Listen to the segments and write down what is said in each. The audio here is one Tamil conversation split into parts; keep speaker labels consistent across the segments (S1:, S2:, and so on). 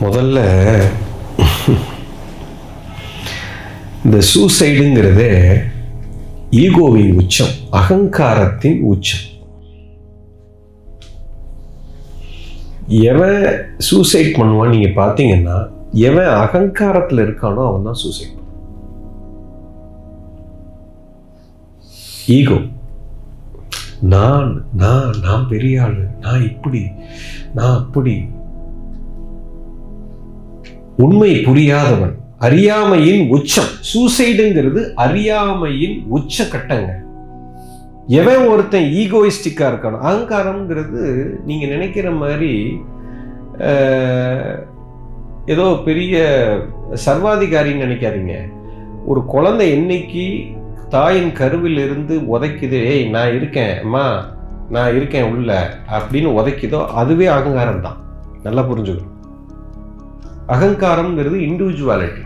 S1: முதல்ல இந்த சூசைடுங்கிறதே ஈகோவின் உச்சம் அகங்காரத்தின் உச்சம். எவன் சூசைட் பண்ணுவான் நீங்க பார்த்தீங்கன்னா எவன் அகங்காரத்தில் இருக்கானோ அவன் தான் சூசைட் ஈகோ. நான் நான் நான் பெரிய ஆள் நான் இப்படி நான் அப்படி உண்மை புரியாதவன் அறியாமையின் உச்சம். சூசைடுங்கிறது அறியாமையின் உச்ச கட்டங்க எவன் ஒருத்தன் ஈகோயிஸ்டிக்காக இருக்கானோ அகங்காரம்ங்கிறது நீங்கள் நினைக்கிற மாதிரி ஏதோ பெரிய சர்வாதிகாரின்னு நினைக்காதீங்க. ஒரு குழந்தை என்னைக்கு தாயின் கருவில் இருந்து உதைக்குது ஏய் நான் இருக்கேன் அம்மா நான் இருக்கேன் உள்ள அப்படின்னு உதைக்குதோ அதுவே அகங்காரம் தான் நல்லா புரிஞ்சுக்கணும். அகங்காரம்ங்கிறது இண்டிவிஜுவாலிட்டி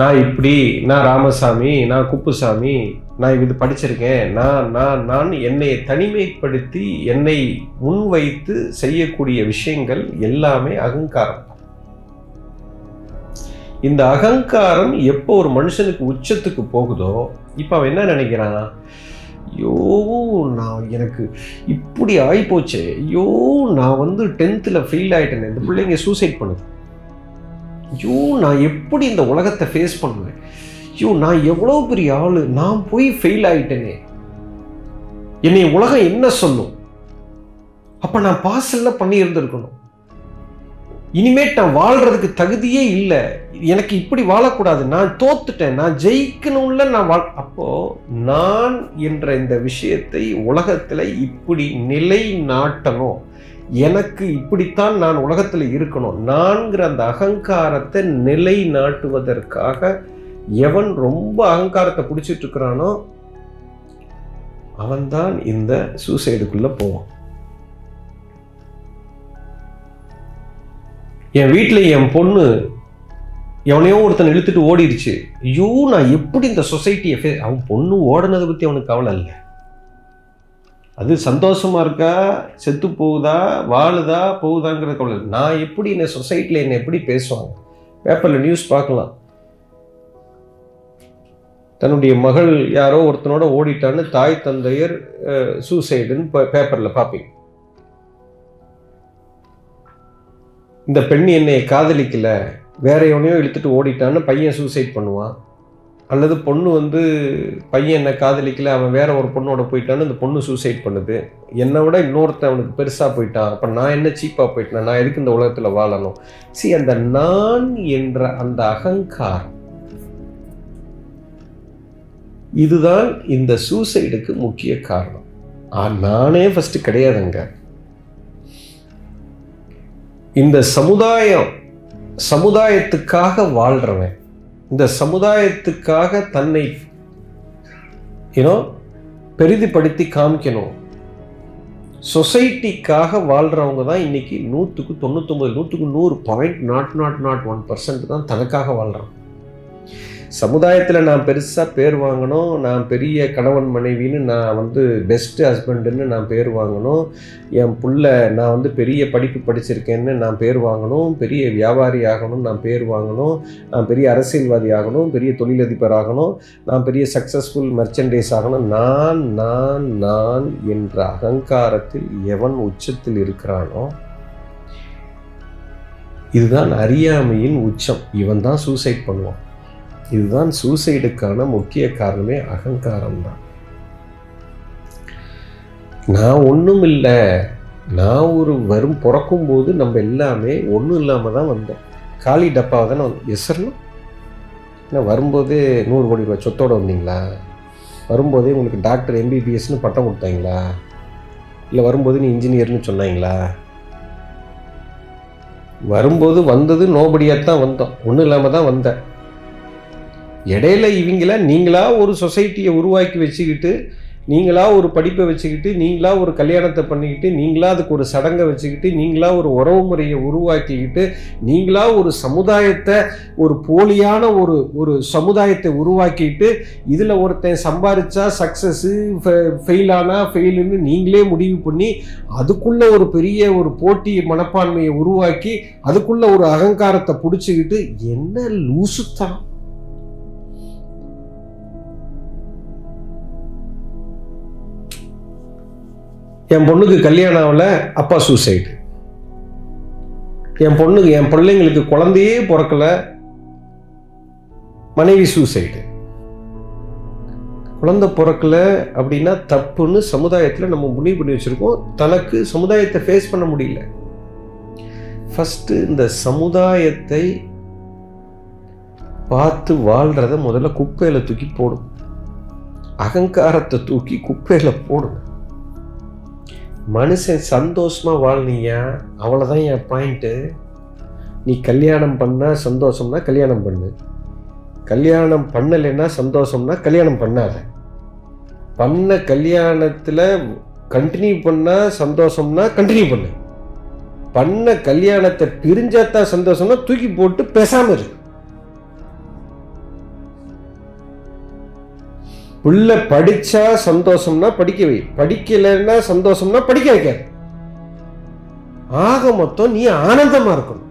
S1: நான் இப்படி நான் ராமசாமி நான் குப்புசாமி நான் இது படிச்சிருக்கேன். நான் நான் நான் என்னை தனிமைப்படுத்தி என்னை முன்வைத்து செய்யக்கூடிய விஷயங்கள் எல்லாமே அகங்காரம். இந்த அகங்காரம் எப்போ ஒரு மனுஷனுக்கு உச்சத்துக்கு போகுதோ இப்போ அவன் என்ன நினைக்கிறான்? ஐயோ நான் எனக்கு இப்படி ஆகிப்போச்சு ஐயோ நான் வந்து டென்த்தில் ஃபெயில் ஆகிட்டேன் இந்த பிள்ளைங்க சூசைட் பண்ணுது. ஐயோ நான் எப்படி இந்த உலகத்தை ஃபேஸ் பண்ணுவேன்? ஐயோ நான் எவ்வளோ பெரிய ஆள்? நான் போய் ஃபெயில் ஆகிட்டேனே என்னை உலகம் என்ன சொல்லும்? அப்போ நான் பாஸ் எல்லாம் பண்ணியிருந்திருக்கணும். இனிமேட் நான் வாழ்றதுக்கு தகுதியே இல்லை. எனக்கு இப்படி வாழக்கூடாது. நான் தோத்துட்டேன். நான் ஜெயிக்கணும்ல நான் வாழ். அப்போ நான் என்ற இந்த விஷயத்தை உலகத்தில் இப்படி நிலை நாட்டணும் எனக்கு இப்படித்தான் நான் உலகத்தில் இருக்கணும். நான்கிற அந்த அகங்காரத்தை நிலை நாட்டுவதற்காக எவன் ரொம்ப அகங்காரத்தை பிடிச்சிட்டு இருக்கிறானோ அவன்தான் இந்த சூசைடுக்குள்ளே போவான். என் வீட்டில் என் பொண்ணு எவனையோ ஒருத்தன் இழுத்துட்டு ஓடிடுச்சு. ஐயோ நான் எப்படி இந்த சொசைட்டியை ஃபே அவன் பொண்ணு ஓடினதை பற்றி அவனுக்கு கவலை இல்லை. அது சந்தோஷமாக இருக்கா? செத்து போகுதா? வாழுதா? போகுதாங்கிறது கவலை இல்லை. நான் எப்படி என்னை சொசைட்டியில் என்னை எப்படி பேசுவாங்க? பேப்பரில் நியூஸ் பார்க்கலாம். தன்னுடைய மகள் யாரோ ஒருத்தனோட ஓடிட்டான்னு தாய் தந்தையர் சூசைடுன்னு பேப்பரில் பார்ப்பீங்க. இந்த பெண் என்னை காதலிக்கல. வேற எவனையோ இழுத்துட்டு ஓடிட்டான்னு பையன் சூசைட் பண்ணுவான். அல்லது பொண்ணு வந்து பையன் என்னை காதலிக்கல அவன் வேற ஒரு பொண்ணோட போயிட்டான்னு இந்த பொண்ணு சூசைட் பண்ணுது. என்னை விட இன்னொருத்தன் அவனுக்கு பெருசா போயிட்டான். அப்ப நான் என்ன சீப்பா போயிட்டேன்? நான் எதுக்கு இந்த உலகத்துல வாழணும்? சி அந்த நான் என்ற அந்த அகங்காரம் இதுதான் இந்த சூசைடுக்கு முக்கிய காரணம். நானே ஃபஸ்ட்டு கிடையாதுங்க. இந்த சமுதாயம் சமுதாயத்துக்காக வாழ்கிறவன் இந்த சமுதாயத்துக்காக தன்னை யூனோ பெரிதிப்படுத்தி காமிக்கணும். சொசைட்டிக்காக வாழ்கிறவங்க தான் இன்றைக்கி நூற்றுக்கு தொண்ணூத்தொம்பது நூற்றுக்கு நூறு point naught naught naught one percent தான் தனக்காக வாழ்கிறான் சமுதாயத்தில் நான் பெருசாக பேர் வாங்கணும். நான் பெரிய கணவன் மனைவின்னு நான் வந்து பெஸ்ட்டு ஹஸ்பண்டுன்னு நான் பேர் வாங்கணும். என் பிள்ளை நான் வந்து பெரிய படிப்பு படிச்சிருக்கேன்னு நான் பேர் வாங்கணும். பெரிய வியாபாரி ஆகணும்னு நான் பேர் வாங்கணும். நான் பெரிய அரசியல்வாதி ஆகணும். பெரிய தொழிலதிபர் ஆகணும். நான் பெரிய சக்ஸஸ்ஃபுல் மெர்ச்சன்டைஸ் ஆகணும். நான் நான் நான் என்ற அகங்காரத்தில் எவன் உச்சத்தில் இருக்கிறானோ? இதுதான் அறியாமையின் உச்சம். இவன் தான் சூசைட் பண்ணுவான். இதுதான் சூசைடுக்கான முக்கிய காரணமே அகங்காரம் தான் நான் ஒன்றும் இல்லை. நான் ஒரு வரும் பிறக்கும் போது நம்ம எல்லாமே ஒன்றும் இல்லாமல் தான் வந்தோம். காலி டப்பாவை தானே வந்து எஸ்ஸர்னா என்ன வரும்போதே நூறு கோடி ரூபாய் சொத்தோட வந்தீங்களா? வரும்போதே உங்களுக்கு டாக்டர் எம்பிபிஎஸ்னு பட்டம் கொடுத்தாங்களா? இல்லை வரும்போது நீ இன்ஜினியர்னு சொன்னாங்களா? வரும்போது வந்தது நோபடியாக தான் வந்தோம். ஒன்றும் இல்லாமல் தான் வந்தேன். இடையில இவங்கள நீங்களா ஒரு சொசைட்டியை உருவாக்கி வச்சுக்கிட்டு நீங்களா ஒரு படிப்பை வச்சுக்கிட்டு நீங்களா ஒரு கல்யாணத்தை பண்ணிக்கிட்டு நீங்களா அதுக்கு ஒரு சடங்கை வச்சுக்கிட்டு நீங்களா ஒரு உறவு முறையை உருவாக்கிக்கிட்டு நீங்களா ஒரு சமுதாயத்தை ஒரு போலியான ஒரு ஒரு சமுதாயத்தை உருவாக்கிட்டு இதில் ஒருத்தன் சம்பாரிச்சா சக்ஸஸ்ஸு ஃபெயில் ஆனா ஃபெயிலுன்னு நீங்களே முடிவு பண்ணி அதுக்குள்ளே ஒரு பெரிய ஒரு போட்டி மனப்பான்மையை உருவாக்கி அதுக்குள்ளே ஒரு அகங்காரத்தை பிடிச்சிக்கிட்டு என்ன லூசுத்தான் என் பொண்ணுக்கு கல்யாணம் ஆகல அப்பா சூசைடு என் பொண்ணுக்கு என் பிள்ளைங்களுக்கு குழந்தையே பிறக்கல மனைவி சூசைடு குழந்தை பிறக்கல அப்படின்னா தப்புன்னு சமுதாயத்தில் நம்ம முடிவு பண்ணி வச்சுருக்கோம். தனக்கு சமுதாயத்தை ஃபேஸ் பண்ண முடியல. ஃபஸ்ட்டு இந்த சமுதாயத்தை பார்த்து வாழ்கிறத முதல்ல குப்பையில் தூக்கி போடும். அகங்காரத்தை தூக்கி குப்பையில் போடும் மனுஷன் சந்தோஷமாக வாழ்னியா அவ்வளோதான் என் பாயிண்ட்டு நீ கல்யாணம் பண்ணால் சந்தோஷம்னா கல்யாணம் பண்ணு. கல்யாணம் பண்ணலைன்னா சந்தோஷம்னா கல்யாணம் பண்ணாத. பண்ண கல்யாணத்தில் கண்டினியூ பண்ணால் சந்தோஷம்னா கண்டினியூ பண்ணு. பண்ண கல்யாணத்தை பிரிஞ்சாதான் சந்தோஷம்னா தூக்கி போட்டு பேசாமல் இருக்கு பிள்ளை படிச்சா சந்தோஷம்னா படிக்க வை. படிக்கலைன்னா சந்தோஷம்னா படிக்க வைக்காது ஆக மொத்தம் நீ ஆனந்தமா இருக்கணும்.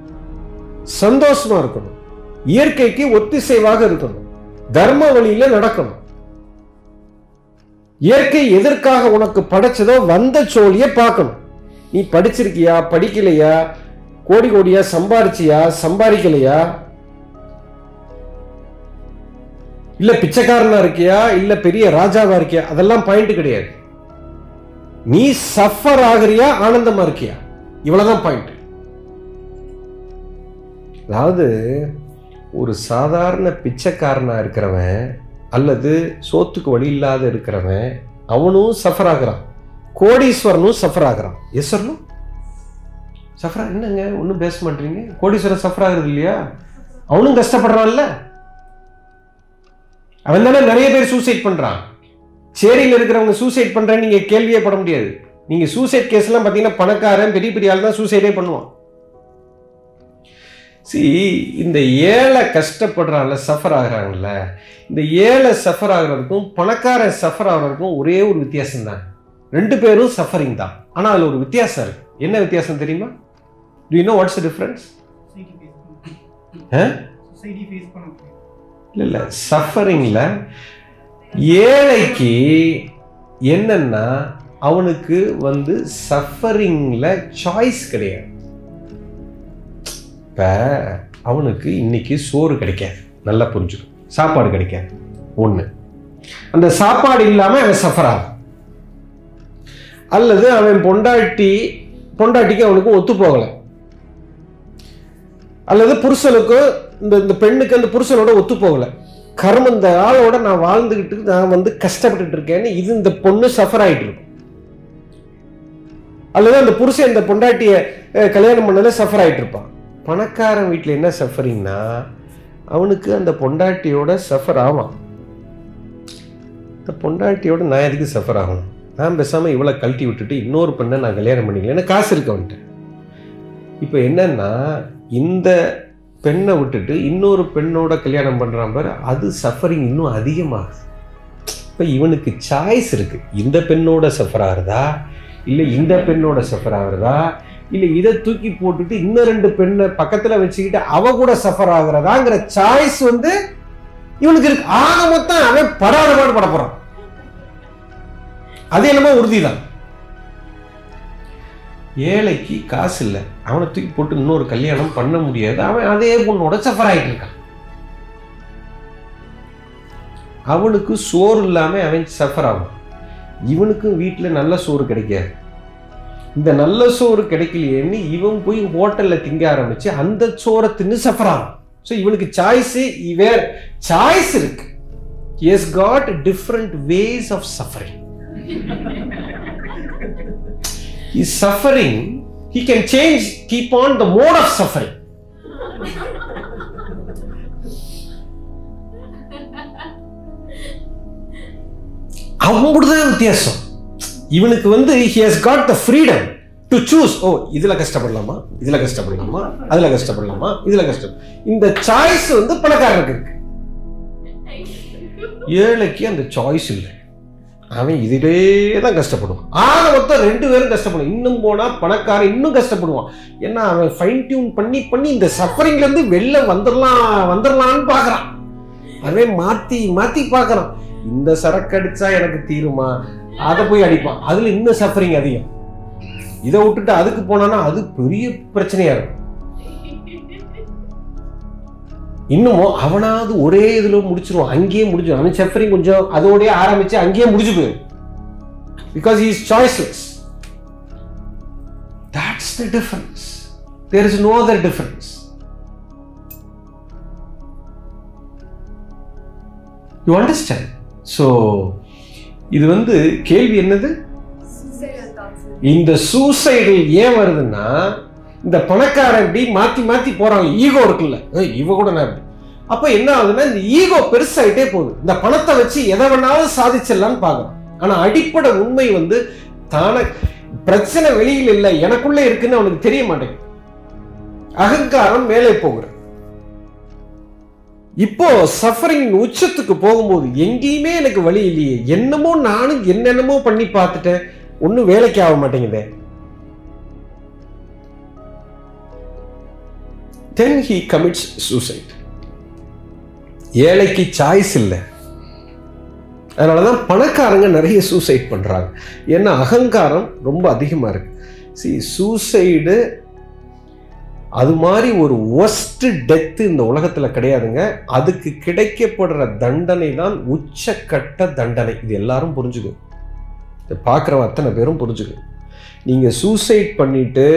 S1: சந்தோஷமா இருக்கணும். இயற்கைக்கு ஒத்திசைவாக இருக்கணும். தர்ம வழியில் நடக்கணும். இயற்கை எதற்காக உனக்கு படைச்சதோ வந்த சோழியை பார்க்கணும். நீ படிச்சிருக்கியா படிக்கலையா கோடி கோடியா சம்பாரிச்சியா சம்பாதிக்கலையா? இல்ல பிச்சைக்காரனா இருக்கியா? இல்ல பெரிய ராஜாவா இருக்கியா? அதெல்லாம் பாயிண்ட் கிடையாது. நீ சஃபர் ஆகுறியா? ஆனந்தமா இருக்கியா? இவ்வளவுதான் பாயிண்ட் அதாவது ஒரு சாதாரண பிச்சைக்காரனா இருக்கிறவன் அல்லது சோத்துக்கு வழி இல்லாத இருக்கிறவன் அவனும் சஃபர் ஆகுறான். கோடீஸ்வரனும் சஃபர் ஆகுறான். எஸ் சொல்லணும் சஃபரா என்னங்க? ஒன்றும் பேச மாட்டீங்க. கோடீஸ்வரன் சஃபர் ஆகுறது இல்லையா? அவனும் கஷ்டப்படுறான்ல? அவன் தானே நிறைய பேர் சூசைட் பண்றான். சேரியில் இருக்கிறவங்க சூசைட் பண்றேன்னு நீங்க கேள்வியே பட முடியாது. நீங்க சூசைட் கேஸ் எல்லாம் பாத்தீங்கன்னா பணக்காரன் பெரிய பெரிய ஆள் தான் சூசைடே பண்ணுவான். சி இந்த ஏழை கஷ்டப்படுறாங்கல்ல சஃபர் ஆகுறாங்கல்ல இந்த ஏழை சஃபர் ஆகுறதுக்கும் பணக்காரன் சஃபர் ஆகுறதுக்கும் ஒரே ஒரு வித்தியாசம் தான். ரெண்டு பேரும் சஃபரிங் தான். ஆனா அதுல ஒரு வித்தியாசம் இருக்கு. என்ன வித்தியாசம் தெரியுமா? Do you know what's difference இல்லை இல்லை. சஃபரிங்கில் ஏழைக்கு என்னன்னா அவனுக்கு வந்து சஃபரிங்கில் சாய்ஸ் கிடையாது. இப்போ அவனுக்கு இன்னைக்கு சோறு கிடைக்காது. நல்லா புரிஞ்சுக்கும் சாப்பாடு கிடைக்காது. ஒன்று அந்த சாப்பாடு இல்லாமல் அவன் சஃபர் ஆகும் அல்லது அவன் பொண்டாட்டி பொண்டாட்டிக்கு அவனுக்கு ஒத்து போகலை. அல்லது புருஷனுக்கு இந்த இந்த பெண்ணுக்கு அந்த புருஷனோட ஒத்து போகல. கர்மம் இந்த ஆளோட நான் வாழ்ந்துகிட்டு நான் வந்து கஷ்டப்பட்டுட்டு இருக்கேன்னு இது இந்த பொண்ணு சஃபர் ஆயிட்டு இருக்கும். அல்லது அந்த புருஷன் இந்த பொண்டாட்டிய கல்யாணம் பண்ணல சஃபர் ஆயிட்டு இருப்பான். பணக்காரன் வீட்டில் என்ன சஃபரிங்னா அவனுக்கு அந்த பொண்டாட்டியோட சஃபர் ஆவான். இந்த பொண்டாட்டியோட நான் எதுக்கு சஃபர் ஆகணும்? நான் பேசாமல் இவ்வளோ கழட்டி விட்டுட்டு இன்னொரு பெண்ணை நான் கல்யாணம் பண்ணிக்கல. ஏன்னா காசு இருக்க வந்துட்டேன் இப்போ என்னன்னா இந்த பெண்ணை விட்டுட்டு இன்னொரு பெண்ணோட கல்யாணம் பண்ணுறான் பாரு அது சஃபரிங் இன்னும் அதிகமாகுது. இப்போ இவனுக்கு சாய்ஸ் இருக்குது இந்த பெண்ணோட சஃபர் ஆகுறதா? இல்லை இந்த பெண்ணோட சஃபர் ஆகுறதா? இல்லை இதை தூக்கி போட்டுட்டு இன்னும் ரெண்டு பெண்ணை பக்கத்தில் வச்சுக்கிட்டு அவ கூட சஃபர் ஆகுறதாங்கிற சாய்ஸ் வந்து இவனுக்கு இருக்கு. ஆக மொத்தம் அவன் படாத பாடு பட போகிறான் அது என்னமோ உறுதிதான். ஏழைக்கு காசு இல்லை. அவனை தூக்கி போட்டு இன்னொரு கல்யாணம் பண்ண முடியாது. அவன் அதே பொண்ணோட சஃபர் ஆகிட்டு இருக்கான். அவனுக்கு சோறு இல்லாமல் அவன் சஃபர் ஆகும் இவனுக்கும் வீட்டில் நல்ல சோறு கிடைக்காது. இந்த நல்ல சோறு கிடைக்கலையேன்னு இவன் போய் ஹோட்டலில் திங்க ஆரம்பிச்சு அந்த சோறை தின்னு சஃபர் ஆகும் ஸோ இவனுக்கு சாய்ஸு வேர் சாய்ஸ் இருக்கு. Yes got different ways of suffering is suffering, he can change, keep on the mode of suffering. அப்படிதான் வித்தியாசம். இவனுக்கு வந்து he has got the freedom to choose ஓ இதுல கஷ்டப்படலாமா? இதுல கஷ்டப்படலாமா? அதுல கஷ்டப்படலாமா? இதுல கஷ்டம். இந்த சாய்ஸ் வந்து பணக்காரனுக்கு இருக்கு. ஏழைக்கு அந்த சாய்ஸ் இல்லை. அவன் இதிலே தான் கஷ்டப்படுவான். ஆக மொத்தம் ரெண்டு பேரும் கஷ்டப்படும். இன்னும் போனால் பணக்காரன் இன்னும் கஷ்டப்படுவான். ஏன்னா அவன் ஃபைன் டியூன் பண்ணி பண்ணி இந்த சஃபரிங்லேருந்து வெளில வந்துடலாம் வந்துடலான்னு பார்க்குறான் அவன் மாற்றி மாற்றி பார்க்குறான் இந்த சரக்கு அடித்தா எனக்கு தீருமா? அதை போய் அடிப்பான். அதில் இன்னும் சஃபரிங் அதிகம். இதை விட்டுட்டு அதுக்கு போனான்னா அது பெரிய பிரச்சனையாக இருக்கும். இன்னமும் அவனாவது ஒரே இதுல முடிச்சிருவான். அங்கேயே முடிச்சிடும் அவன் சஃபரிங் கொஞ்சம் அதோடய ஆரம்பிச்சு அங்கேயே முடிச்சு போயிடும் because is choiceless that's the difference there is no other difference you understand so இது வந்து கேள்வி என்னது? இந்த சூசைடு ஏன் வருதுன்னா இந்த பணக்காரன் இப்படி மாற்றி மாற்றி போகிறாங்க ஈகோ இருக்குல்ல. இவ கூட நான் இப்படி. அப்போ என்ன ஆகுதுன்னா இந்த ஈகோ பெருசாயிட்டே போகுது. இந்த பணத்தை வச்சு எதை வேணாலும் சாதிச்சிடலாம்னு பார்க்கணும் ஆனால் அடிப்படை உண்மை வந்து தான பிரச்சனை வெளியில் இல்லை எனக்குள்ளே இருக்குன்னு அவனுக்கு தெரிய மாட்டேங்குது. அகங்காரம் மேலே போகிறது இப்போ சஃபரிங் உச்சத்துக்கு போகும்போது எங்கேயுமே எனக்கு வழி இல்லையே. என்னமோ நானும் என்னென்னமோ பண்ணி பார்த்துட்டேன். ஒன்றும் வேலைக்கு ஆக மாட்டேங்குதே. தென் ஹி கமிட்ஸ் சூசைட் ஏழைக்கு சாய்ஸ் இல்லை. அதனால தான் பணக்காரங்க நிறைய சூசைட் பண்ணுறாங்க ஏன்னா அகங்காரம் ரொம்ப அதிகமாக இருக்கு. சி சூசைடு அது மாதிரி ஒரு ஒஸ்ட் டெத்து இந்த உலகத்தில் கிடையாதுங்க. அதுக்கு கிடைக்கப்படுற தண்டனை தான் உச்சக்கட்ட தண்டனை. இது எல்லாரும் புரிஞ்சுக்கு இதை பார்க்குறவ அத்தனை பேரும் புரிஞ்சுக்கு நீங்கள் சூசைட் பண்ணிட்டு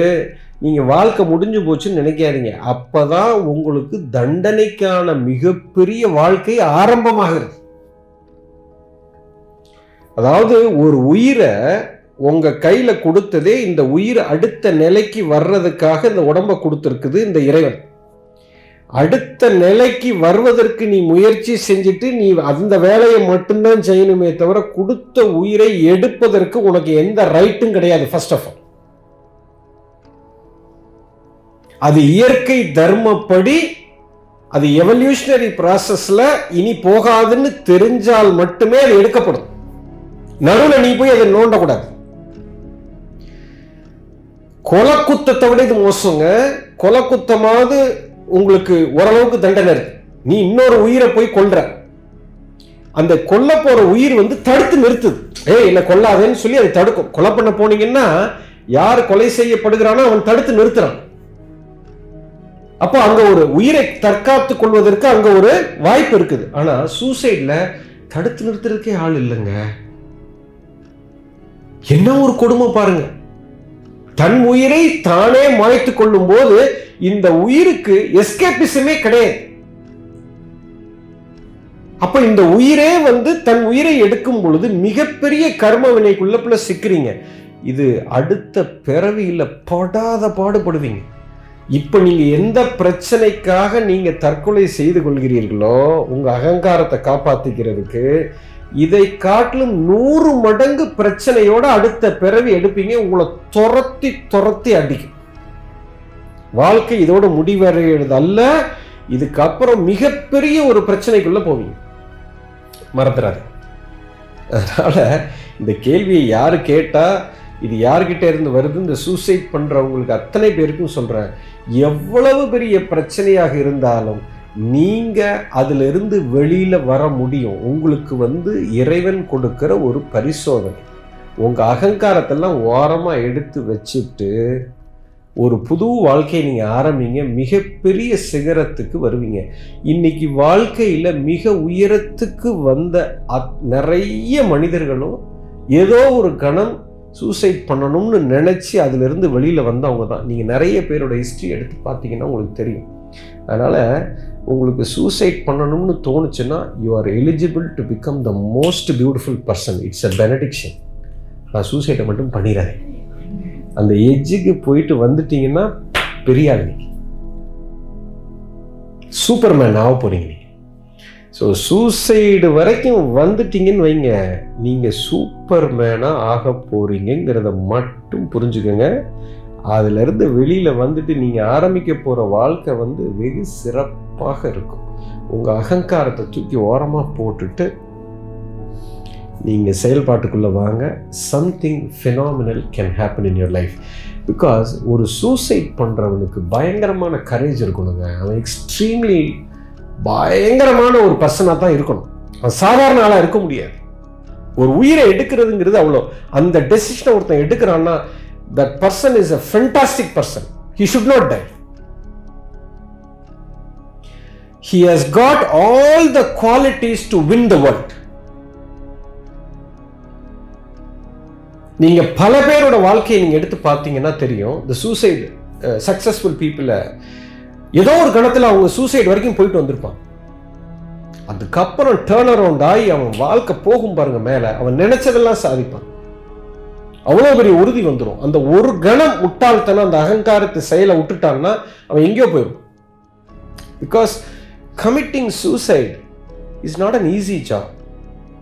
S1: நீங்கள் வாழ்க்கை முடிஞ்சு போச்சுன்னு நினைக்காதீங்க. அப்போ தான் உங்களுக்கு தண்டனைக்கான மிகப்பெரிய வாழ்க்கை ஆரம்பமாகிறது. அதாவது ஒரு உயிரை உங்கள் கையில் கொடுத்ததே இந்த உயிர் அடுத்த நிலைக்கு வர்றதுக்காக இந்த உடம்ப கொடுத்துருக்குது இந்த இறைவன். அடுத்த நிலைக்கு வருவதற்கு நீ முயற்சி செஞ்சுட்டு நீ அந்த வேலையை மட்டும்தான் செய்யணுமே தவிர கொடுத்த உயிரை எடுப்பதற்கு உனக்கு எந்த ரைட்டும் கிடையாது ஃபர்ஸ்ட் ஆஃப் ஆல் அது இயற்கை தர்மப்படி அது எவல்யூஷனரி ப்ராசஸில் இனி போகாதுன்னு தெரிஞ்சால் மட்டுமே அது எடுக்கப்படும். நடுவில் நீ போய் அதை நோண்டக்கூடாது. கொலக்குத்தத்தை விட இது மோசங்க. கொலக்குத்தமாவது உங்களுக்கு ஓரளவுக்கு தண்டனை இருக்கு. நீ இன்னொரு உயிரை போய் கொல்ற. அந்த கொல்ல போற உயிர் வந்து தடுத்து நிறுத்துது. ஏய் என்ன கொல்லாதேன்னு சொல்லி அதை தடுக்கும். கொலை பண்ண போனீங்கன்னா யார் கொலை செய்யப்படுகிறானோ அவன் தடுத்து நிறுத்துறான். அப்போ அங்க ஒரு உயிரை தற்காத்து கொள்வதற்கு அங்க ஒரு வாய்ப்பு இருக்குது. ஆனா சூசைட்ல தடுத்து நிறுத்துறதுக்கே ஆள் இல்லைங்க. என்ன ஒரு கொடுமை பாருங்க. தன் உயிரை தானே மாய்த்து கொள்ளும் போது இந்த உயிருக்கு எஸ்கேபிசமே கிடையாது. அப்ப இந்த உயிரே வந்து தன் உயிரை எடுக்கும் பொழுது மிகப்பெரிய கர்ம வினைக்குள்ள சிக்கிறீங்க. இது அடுத்த பிறவியில படாத பாடுபடுவீங்க. இப்போ நீங்க எந்த பிரச்சனைக்காக நீங்க தற்கொலை செய்து கொள்கிறீர்களோ உங்க அகங்காரத்தை காப்பாத்திக்கிறதுக்கு இதை காட்டிலும் நூறு மடங்கு பிரச்சனையோட அடுத்த பிறவி எடுப்பீங்க. உங்களை துரத்தி துரத்தி அடிக்கும். வாழ்க்கை இதோட முடிவடைகிறது அல்ல. இதுக்கப்புறம் மிகப்பெரிய ஒரு பிரச்சனைக்குள்ளே போவீங்க. மறந்துடாது அதனால இந்த கேள்வியை யாரு கேட்டா இது யார்கிட்ட இருந்து வருது? இந்த சூசைட் பண்ணுறவங்களுக்கு அத்தனை பேருக்கும் சொல்கிறேன் எவ்வளவு பெரிய பிரச்சனையாக இருந்தாலும் நீங்கள் அதிலிருந்து வெளியில் வர முடியும். உங்களுக்கு வந்து இறைவன் கொடுக்குற ஒரு பரிசோதனை. உங்கள் அகங்காரத்தெல்லாம் ஓரமாக எடுத்து வச்சுட்டு ஒரு புது வாழ்க்கையை நீங்கள் ஆரம்பிங்க. மிகப்பெரிய சிகரத்துக்கு வருவீங்க. இன்னைக்கு வாழ்க்கையில் மிக உயரத்துக்கு வந்த அத்- நிறைய மனிதர்களும் ஏதோ ஒரு கணம் சூசைட் பண்ணணும்னு நினச்சி அதிலிருந்து வெளியில் வந்தவங்க தான். நீங்கள் நிறைய பேரோட ஹிஸ்ட்ரி எடுத்து பார்த்தீங்கன்னா உங்களுக்கு தெரியும். அதனால் உங்களுக்கு சூசைட் பண்ணணும்னு தோணுச்சுன்னா you are eligible to become the most beautiful person it's a benediction நான் சூசைட்டை மட்டும் பண்ணிடுறேன் அந்த எஜ்ஜுக்கு போயிட்டு வந்துட்டீங்கன்னா பெரிய ஆள் சூப்பர்மேன் ஆக போகிறீங்க நீங்க ஸோ சூசைடு வரைக்கும் வந்துட்டீங்கன்னு வைங்க. நீங்கள் சூப்பர் மேனாக ஆக போகிறீங்கிறத மட்டும் புரிஞ்சுக்கோங்க. அதிலிருந்து வெளியில் வந்துட்டு நீங்கள் ஆரம்பிக்க போகிற வாழ்க்கை வந்து வெகு சிறப்பாக இருக்கும். உங்கள் அகங்காரத்தை தூக்கி ஓரமாக போட்டுட்டு நீங்கள் செயல்பாட்டுக்குள்ளே வாங்க. Something phenomenal can happen in your life because ஒரு சூசைட் பண்ணுறவனுக்கு பயங்கரமான கரேஜ் இருக்கணுங்க. அவன் எக்ஸ்ட்ரீம்லி பயங்கரமான ஒரு பர்சனாக தான் இருக்கணும். சாதாரண ஆளாக இருக்க முடியாது. ஒரு உயிரை எடுக்கிறதுங்கிறது அவ்வளோ. அந்த டெசிஷனை ஒருத்தன் எடுக்கிறான்னா that person is a fantastic person he should not die he has got all the qualities to win the world நீங்க பல பேரோட வாழ்க்கையை நீங்க எடுத்து பார்த்தீங்கன்னா தெரியும் இந்த சூசைடு சக்சஸ்ஃபுல் பீப்புளை ஏதோ ஒரு கணத்தில் அவங்க சூசைட் வரைக்கும் போயிட்டு வந்திருப்பான். அதுக்கப்புறம் டேர்ன் அரவுண்ட் ஆகி அவன் வாழ்க்கை போகும் பாருங்க மேல அவன் நினைச்சதெல்லாம் சாதிப்பான். அவ்வளோ பெரிய உறுதி வந்துடும் அந்த ஒரு கணம் முட்டாள்தனம் அந்த அகங்காரத்தை செயலை விட்டுட்டான்னா அவன் எங்கேயோ போயிடும். Because committing suicide is not an easy job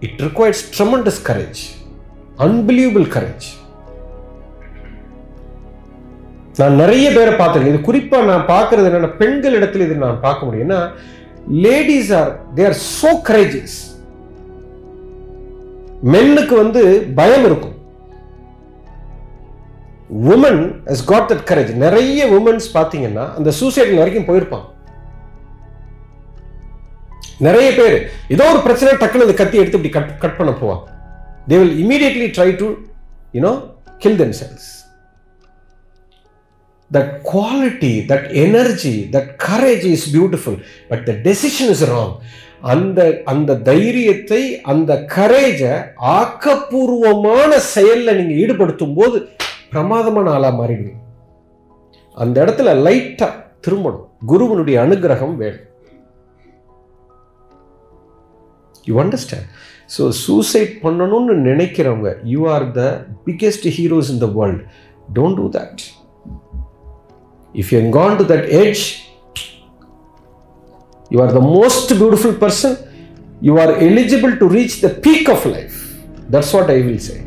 S1: it requires tremendous courage unbelievable courage நான் நிறைய பேரை பார்த்துருக்கேன். இது குறிப்பாக நான் பார்க்கறது என்னென்ன பெண்கள் இடத்துல இது நான் பார்க்க முடியும். ஏன்னா ladies are they are so courageous மென்னுக்கு வந்து பயம் இருக்கும். Women has got that courage நிறைய உமன்ஸ் பார்த்தீங்கன்னா அந்த சூசைட் வரைக்கும் போயிருப்பான் நிறைய பேர். ஏதோ ஒரு பிரச்சனை டக்குனு அந்த கத்தி எடுத்து இப்படி கட் கட் பண்ண போவாங்க. They will immediately try to you know kill themselves that quality that energy that courage is beautiful but the decision is wrong. அந்த அந்த தைரியத்தை அந்த கரேஜை ஆக்கப்பூர்வமான செயலில் நீங்கள் ஈடுபடுத்தும் போது பிரமாதமான ஆளாக மாறிடுவீங்க. அந்த இடத்துல லைட்டாக திரும்பணும். குருவனுடைய அனுகிரகம் வேணும். யூ அண்டர்ஸ்டாண்ட் ஸோ சூசைட் பண்ணணும்னு நினைக்கிறவங்க you are the biggest heroes in the world don't do that If you have gone to that edge, you are the most beautiful person. You are eligible to reach the peak of life. That's what I will say.